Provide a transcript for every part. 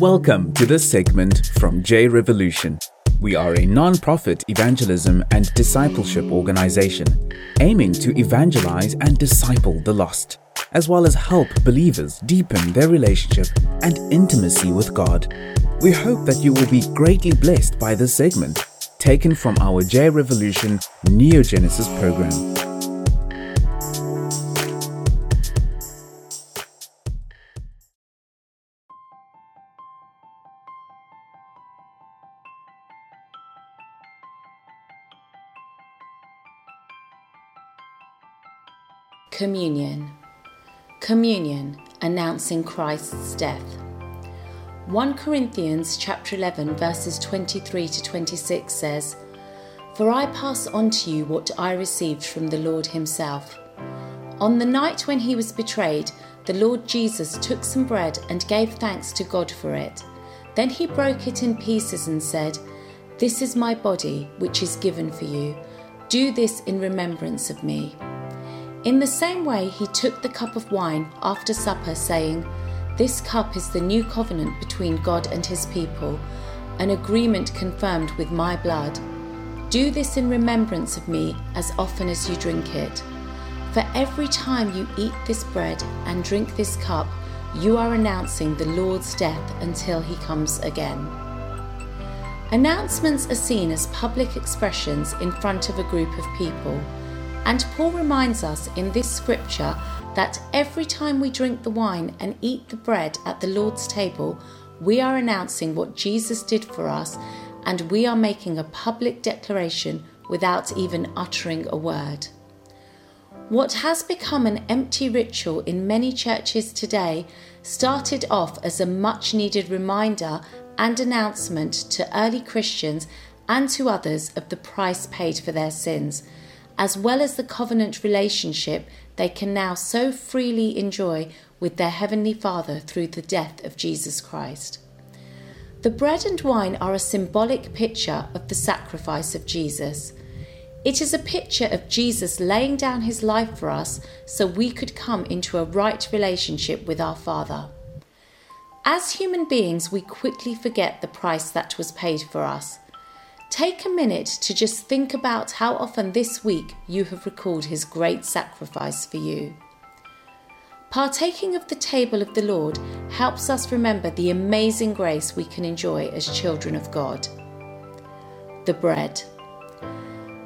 Welcome to this segment from J Revolution. We are a non profit evangelism and discipleship organization aiming to evangelize and disciple the lost, as well as help believers deepen their relationship and intimacy with God. We hope that you will be greatly blessed by this segment, taken from our J Revolution Neogenesis program. Communion. Communion, announcing Christ's death. 1 Corinthians chapter 11 verses 23 to 26 says, For I pass on to you what I received from the Lord himself. On the night when he was betrayed, the Lord Jesus took some bread and gave thanks to God for it. Then he broke it in pieces and said, This is my body, which is given for you. Do this in remembrance of me. In the same way, he took the cup of wine after supper, saying, This cup is the new covenant between God and his people, an agreement confirmed with my blood. Do this in remembrance of me as often as you drink it. For every time you eat this bread and drink this cup, you are announcing the Lord's death until he comes again. Announcements are seen as public expressions in front of a group of people. And Paul reminds us in this scripture that every time we drink the wine and eat the bread at the Lord's table, we are announcing what Jesus did for us and we are making a public declaration without even uttering a word. What has become an empty ritual in many churches today started off as a much needed reminder and announcement to early Christians and to others of the price paid for their sins as well as the covenant relationship they can now so freely enjoy with their Heavenly Father through the death of Jesus Christ. The bread and wine are a symbolic picture of the sacrifice of Jesus. It is a picture of Jesus laying down his life for us so we could come into a right relationship with our Father. As human beings, we quickly forget the price that was paid for us. Take a minute to just think about how often this week you have recalled his great sacrifice for you. Partaking of the table of the Lord helps us remember the amazing grace we can enjoy as children of God. The bread.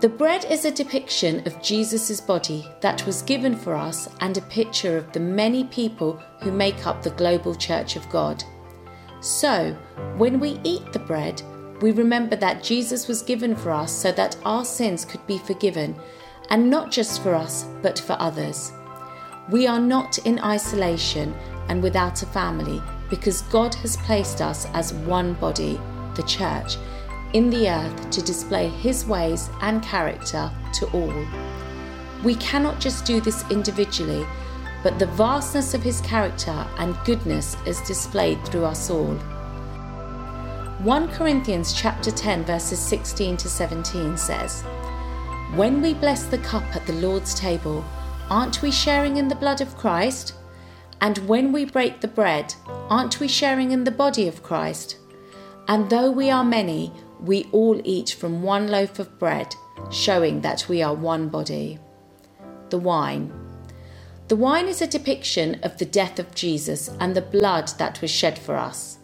The bread is a depiction of Jesus' body that was given for us and a picture of the many people who make up the global church of God. So, when we eat the bread, we remember that Jesus was given for us so that our sins could be forgiven, and not just for us, but for others. We are not in isolation and without a family because God has placed us as one body, the church, in the earth to display His ways and character to all. We cannot just do this individually, but the vastness of His character and goodness is displayed through us all. 1 Corinthians chapter 10 verses 16 to 17 says, When we bless the cup at the Lord's table, aren't we sharing in the blood of Christ? And when we break the bread, aren't we sharing in the body of Christ? And though we are many, we all eat from one loaf of bread, showing that we are one body. The wine. The wine is a depiction of the death of Jesus and the blood that was shed for us.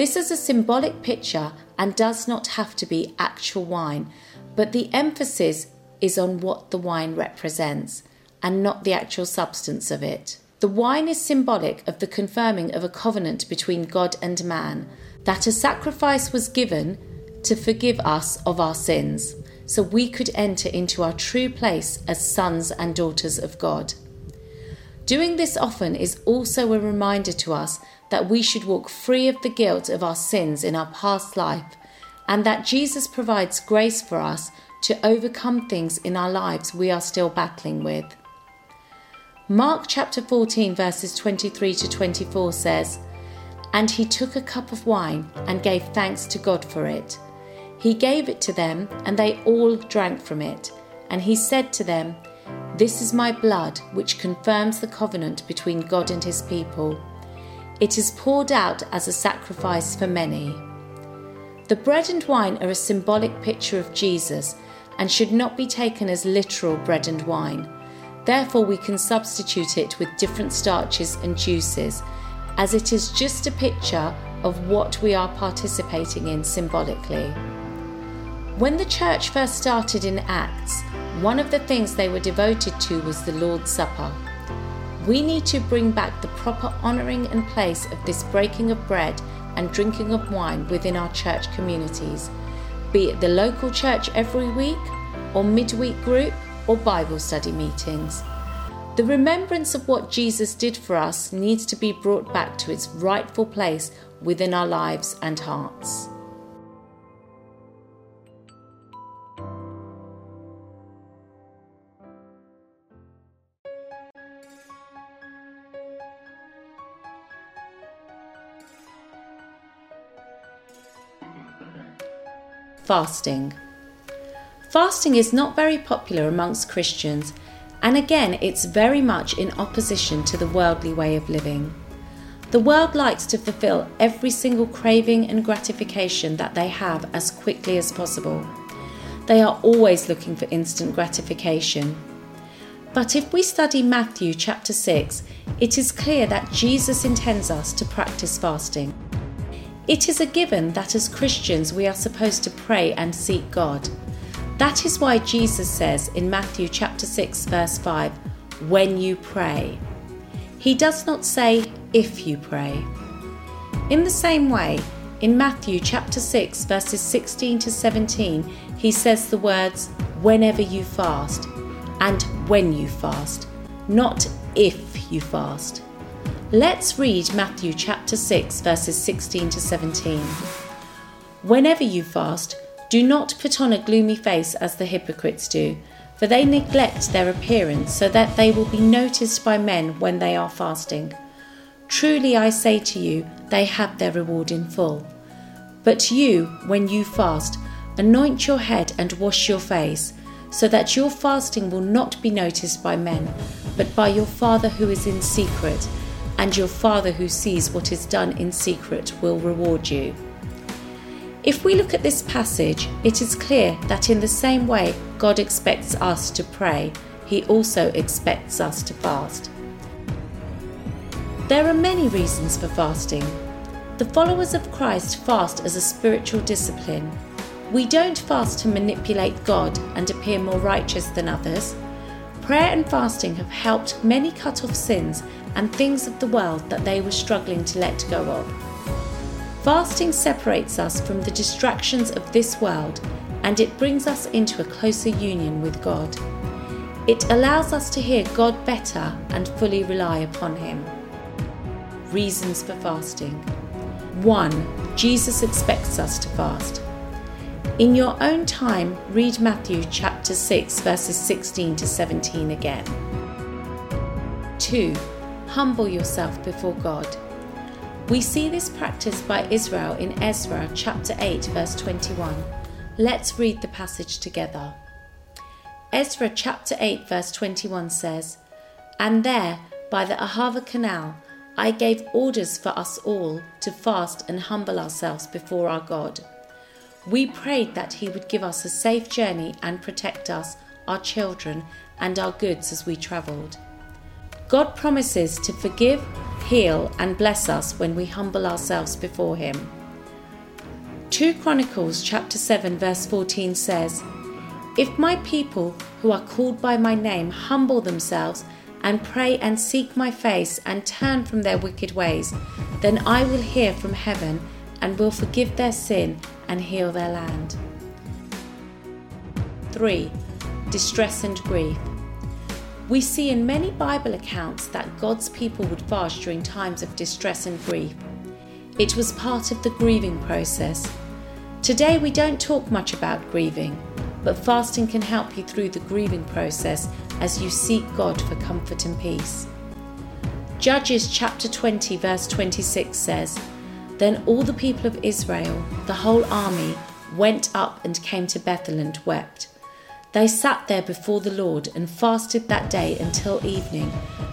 This is a symbolic picture and does not have to be actual wine, but the emphasis is on what the wine represents and not the actual substance of it. The wine is symbolic of the confirming of a covenant between God and man, that a sacrifice was given to forgive us of our sins, so we could enter into our true place as sons and daughters of God. Doing this often is also a reminder to us that we should walk free of the guilt of our sins in our past life, and that Jesus provides grace for us to overcome things in our lives we are still battling with. Mark chapter 14, verses 23 to 24 says, And he took a cup of wine and gave thanks to God for it. He gave it to them, and they all drank from it. And he said to them, This is my blood, which confirms the covenant between God and his people. It is poured out as a sacrifice for many. The bread and wine are a symbolic picture of Jesus and should not be taken as literal bread and wine. Therefore, we can substitute it with different starches and juices, as it is just a picture of what we are participating in symbolically. When the church first started in Acts, one of the things they were devoted to was the Lord's Supper. We need to bring back the proper honouring and place of this breaking of bread and drinking of wine within our church communities, be it the local church every week, or midweek group, or Bible study meetings. The remembrance of what Jesus did for us needs to be brought back to its rightful place within our lives and hearts. Fasting. Fasting is not very popular amongst Christians, and again, it's very much in opposition to the worldly way of living. The world likes to fulfill every single craving and gratification that they have as quickly as possible. They are always looking for instant gratification. But if we study Matthew chapter 6, it is clear that Jesus intends us to practice fasting. It is a given that as Christians we are supposed to pray and seek God. That is why Jesus says in Matthew chapter 6 verse 5, when you pray. He does not say if you pray. In the same way, in Matthew chapter 6 verses 16 to 17, he says the words whenever you fast and when you fast, not if you fast. Let's read Matthew chapter 6 verses 16 to 17. Whenever you fast, do not put on a gloomy face as the hypocrites do, for they neglect their appearance so that they will be noticed by men when they are fasting. Truly I say to you, they have their reward in full. But you, when you fast, anoint your head and wash your face, so that your fasting will not be noticed by men, but by your Father who is in secret, and your Father who sees what is done in secret will reward you. If we look at this passage, it is clear that in the same way God expects us to pray, He also expects us to fast. There are many reasons for fasting. The followers of Christ fast as a spiritual discipline. We don't fast to manipulate God and appear more righteous than others. Prayer and fasting have helped many cut off sins and things of the world that they were struggling to let go of. Fasting separates us from the distractions of this world and it brings us into a closer union with God. It allows us to hear God better and fully rely upon Him. Reasons for fasting 1. Jesus expects us to fast. In your own time, read Matthew chapter 6, verses 16 to 17 again. 2. Humble yourself before God. We see this practice by Israel in Ezra chapter 8, verse 21. Let's read the passage together. Ezra chapter 8, verse 21 says, And there, by the Ahava canal, I gave orders for us all to fast and humble ourselves before our God. We prayed that He would give us a safe journey and protect us, our children, and our goods as we travelled. God promises to forgive, heal, and bless us when we humble ourselves before Him. 2 Chronicles chapter 7 verse 14 says, If my people who are called by my name humble themselves and pray and seek my face and turn from their wicked ways, then I will hear from heaven and will forgive their sin and heal their land. 3. Distress and grief. We see in many Bible accounts that God's people would fast during times of distress and grief. It was part of the grieving process. Today we don't talk much about grieving, but fasting can help you through the grieving process as you seek God for comfort and peace. Judges chapter 20, verse 26 says, Then all the people of Israel, the whole army, went up and came to Bethel and wept. They sat there before the Lord and fasted that day until evening,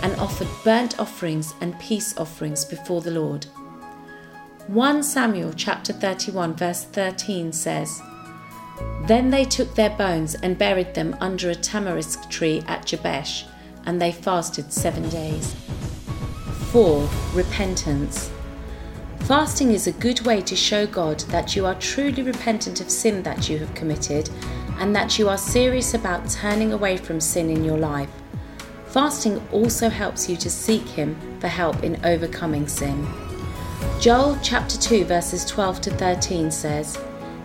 and offered burnt offerings and peace offerings before the Lord. 1 Samuel chapter 31 verse 13 says, Then they took their bones and buried them under a tamarisk tree at Jabesh, and they fasted seven days. 4. Repentance. Fasting is a good way to show God that you are truly repentant of sin that you have committed and that you are serious about turning away from sin in your life. Fasting also helps you to seek Him for help in overcoming sin. Joel chapter 2, verses 12 to 13 says,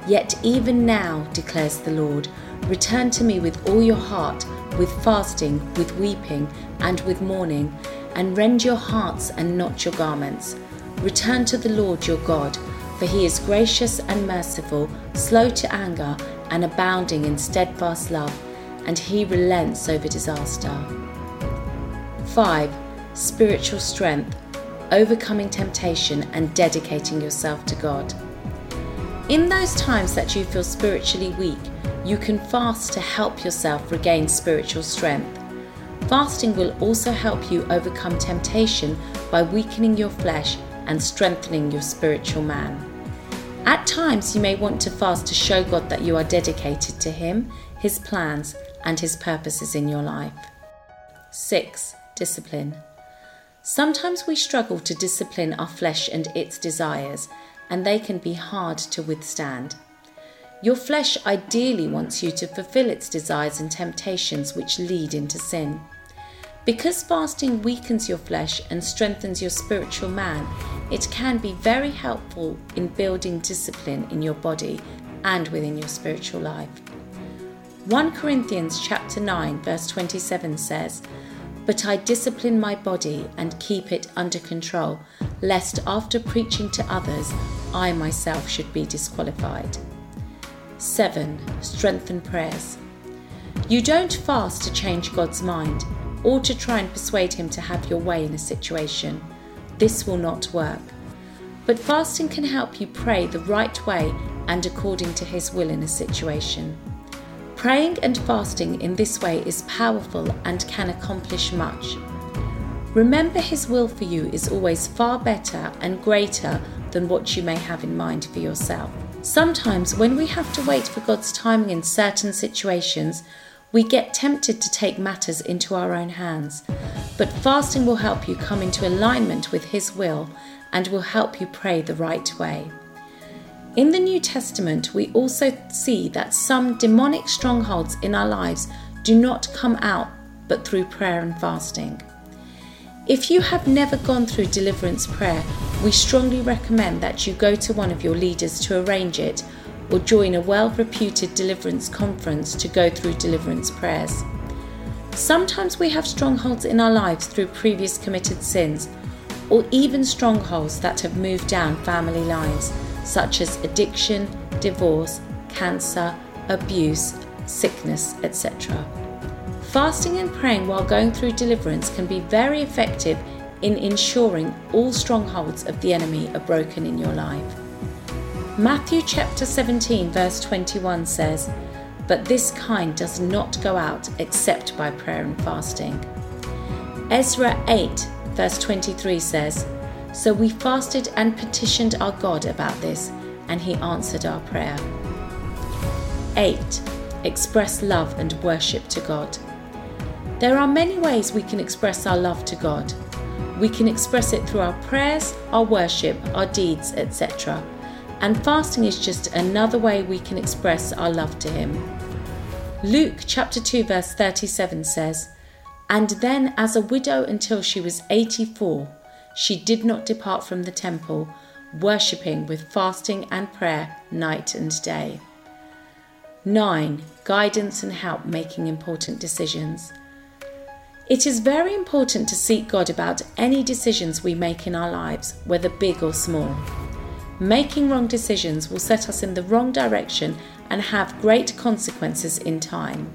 Yet even now, declares the Lord, return to me with all your heart, with fasting, with weeping, and with mourning, and rend your hearts and not your garments. Return to the Lord your God, for he is gracious and merciful, slow to anger, and abounding in steadfast love, and he relents over disaster. 5. Spiritual strength, overcoming temptation, and dedicating yourself to God. In those times that you feel spiritually weak, you can fast to help yourself regain spiritual strength. Fasting will also help you overcome temptation by weakening your flesh and strengthening your spiritual man. At times, you may want to fast to show God that you are dedicated to Him, His plans, and His purposes in your life. 6. Discipline. Sometimes we struggle to discipline our flesh and its desires, and they can be hard to withstand. Your flesh ideally wants you to fulfill its desires and temptations which lead into sin. Because fasting weakens your flesh and strengthens your spiritual man, it can be very helpful in building discipline in your body and within your spiritual life. 1 Corinthians chapter 9 verse 27 says, "But I discipline my body and keep it under control, lest after preaching to others, I myself should be disqualified." 7. Strengthen prayers. You don't fast to change God's mind or to try and persuade him to have your way in a situation. This will not work. But fasting can help you pray the right way and according to his will in a situation. Praying and fasting in this way is powerful and can accomplish much. Remember, His will for you is always far better and greater than what you may have in mind for yourself. Sometimes, when we have to wait for God's timing in certain situations, we get tempted to take matters into our own hands, but fasting will help you come into alignment with His will and will help you pray the right way. In the New Testament, we also see that some demonic strongholds in our lives do not come out but through prayer and fasting. If you have never gone through deliverance prayer, we strongly recommend that you go to one of your leaders to arrange it or join a well reputed deliverance conference to go through deliverance prayers. Sometimes we have strongholds in our lives through previous committed sins, or even strongholds that have moved down family lines, such as addiction, divorce, cancer, abuse, sickness, etc. Fasting and praying while going through deliverance can be very effective in ensuring all strongholds of the enemy are broken in your life. Matthew chapter 17, verse 21 says, But this kind does not go out except by prayer and fasting. Ezra 8, verse 23 says, So we fasted and petitioned our God about this, and he answered our prayer. 8. Express love and worship to God. There are many ways we can express our love to God. We can express it through our prayers, our worship, our deeds, etc and fasting is just another way we can express our love to Him. Luke chapter 2 verse 37 says, And then as a widow until she was 84, she did not depart from the temple, worshipping with fasting and prayer night and day. 9. Guidance and help making important decisions. It is very important to seek God about any decisions we make in our lives, whether big or small. Making wrong decisions will set us in the wrong direction and have great consequences in time.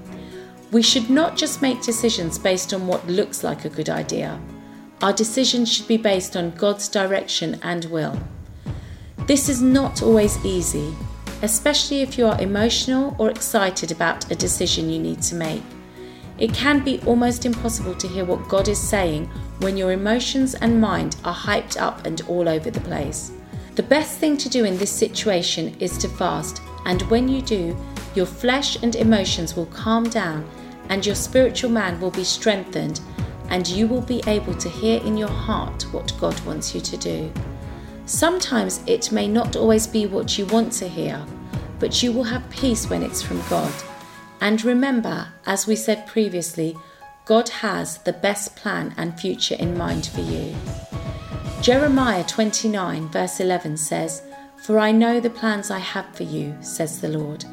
We should not just make decisions based on what looks like a good idea. Our decisions should be based on God's direction and will. This is not always easy, especially if you are emotional or excited about a decision you need to make. It can be almost impossible to hear what God is saying when your emotions and mind are hyped up and all over the place. The best thing to do in this situation is to fast, and when you do, your flesh and emotions will calm down, and your spiritual man will be strengthened, and you will be able to hear in your heart what God wants you to do. Sometimes it may not always be what you want to hear, but you will have peace when it's from God. And remember, as we said previously, God has the best plan and future in mind for you. Jeremiah 29, verse 11 says, For I know the plans I have for you, says the Lord.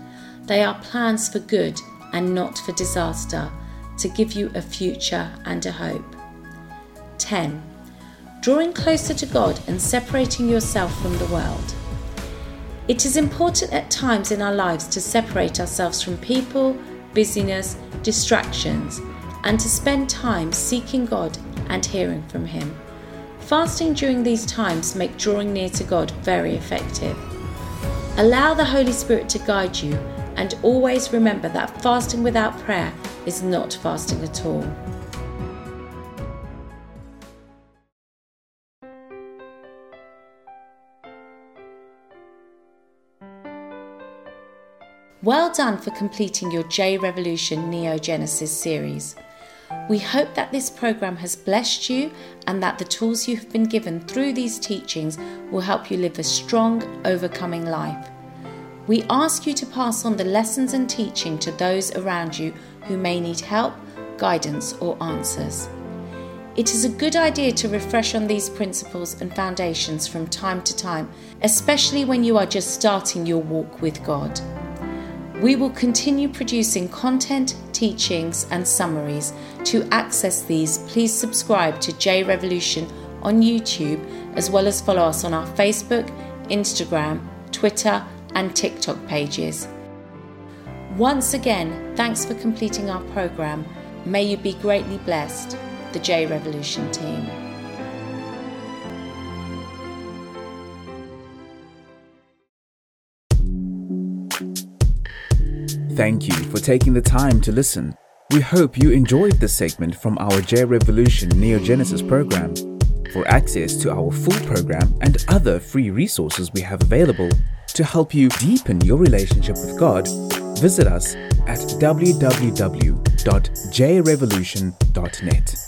They are plans for good and not for disaster, to give you a future and a hope. 10 drawing closer to God and separating yourself from the world. It is important at times in our lives to separate ourselves from people, busyness, distractions, and to spend time seeking God and hearing from Him. Fasting during these times make drawing near to God very effective. Allow the Holy Spirit to guide you and always remember that fasting without prayer is not fasting at all. Well done for completing your J Revolution Neo Genesis series. We hope that this program has blessed you and that the tools you have been given through these teachings will help you live a strong, overcoming life. We ask you to pass on the lessons and teaching to those around you who may need help, guidance, or answers. It is a good idea to refresh on these principles and foundations from time to time, especially when you are just starting your walk with God. We will continue producing content, teachings, and summaries. To access these, please subscribe to J Revolution on YouTube as well as follow us on our Facebook, Instagram, Twitter, and TikTok pages. Once again, thanks for completing our program. May you be greatly blessed, the J Revolution team. Thank you for taking the time to listen. We hope you enjoyed this segment from our J Revolution Neogenesis program. For access to our full program and other free resources we have available to help you deepen your relationship with God, visit us at www.jrevolution.net.